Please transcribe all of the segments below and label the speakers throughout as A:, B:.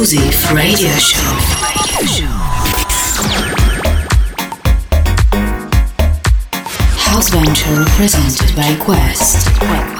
A: exclusive radio show. House Venture presented by Quest.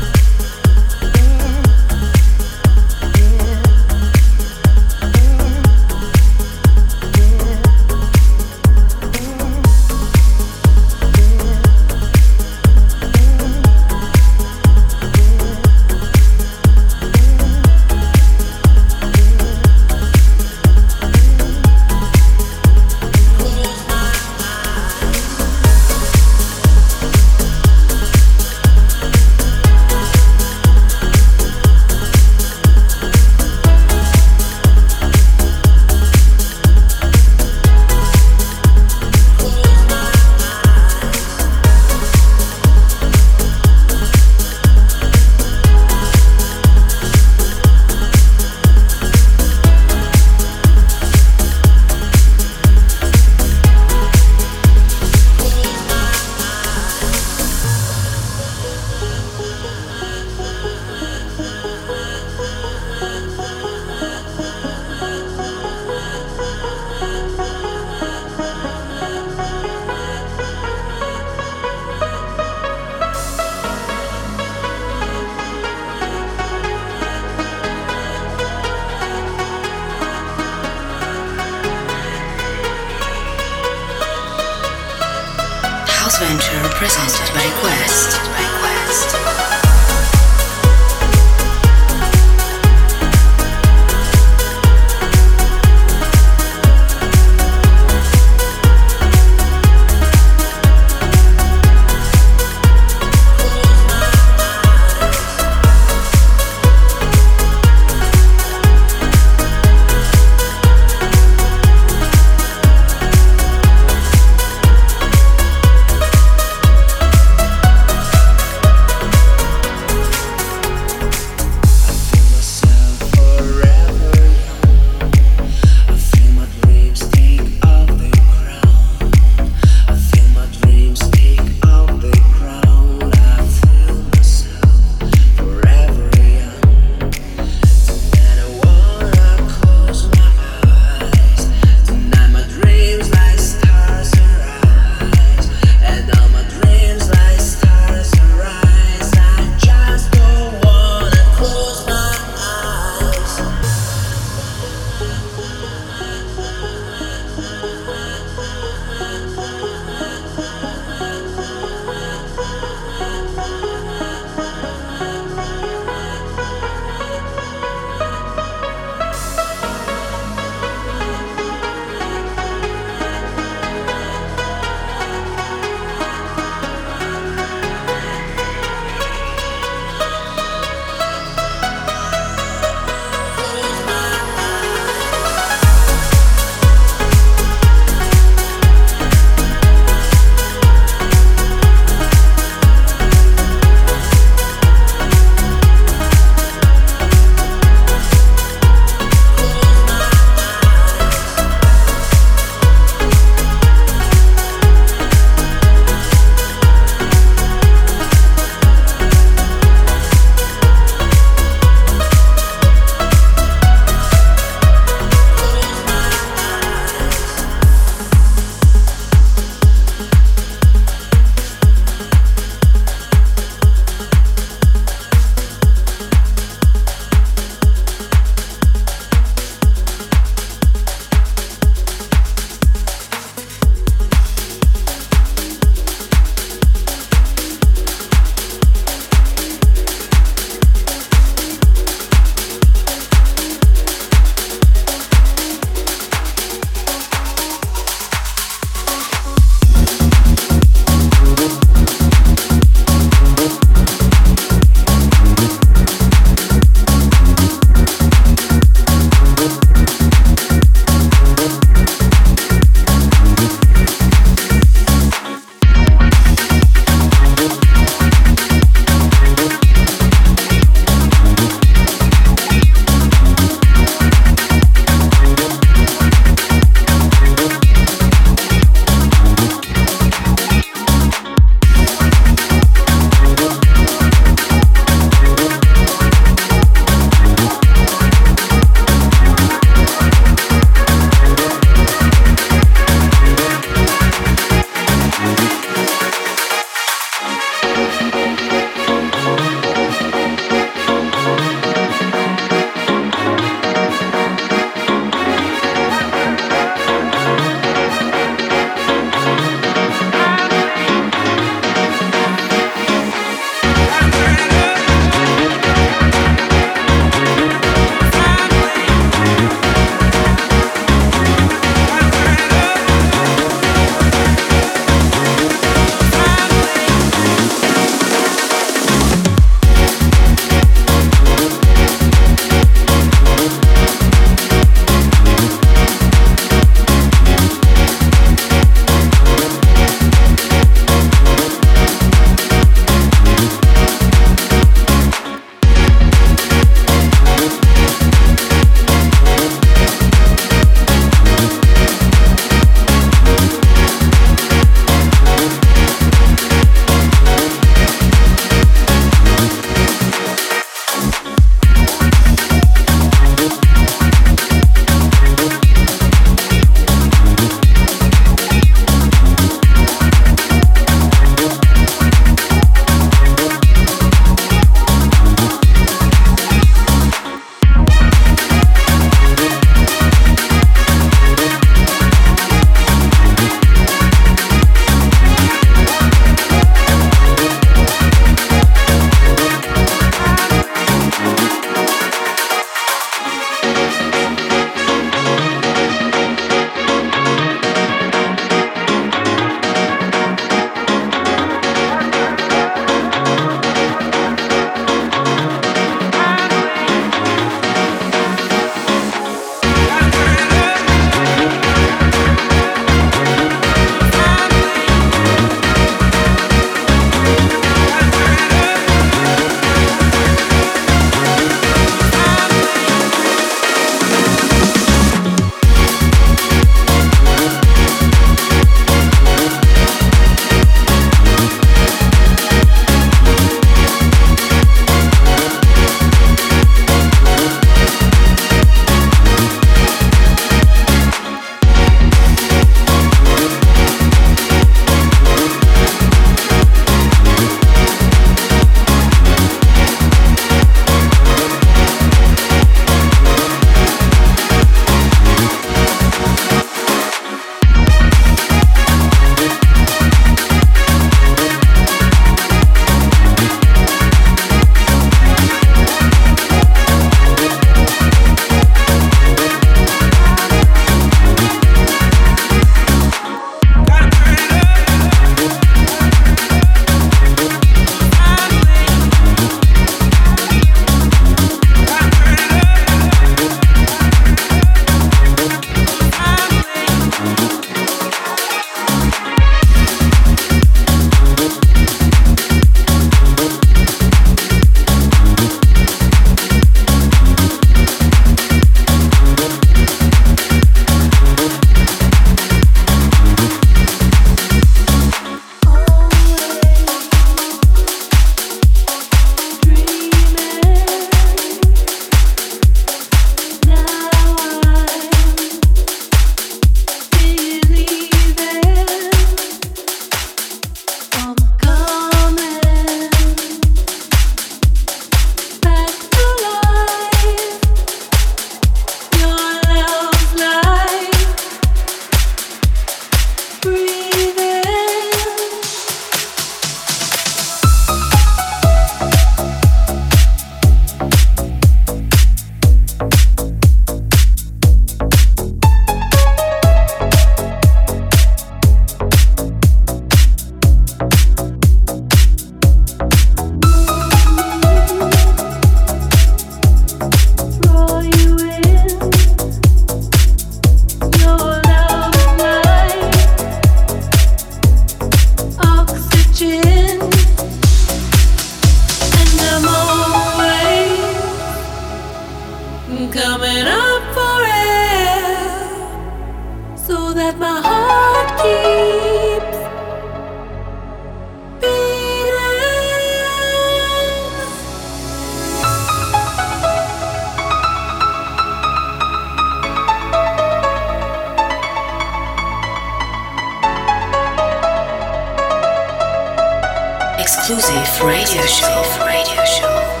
B: Exclusive radio show. Radio show.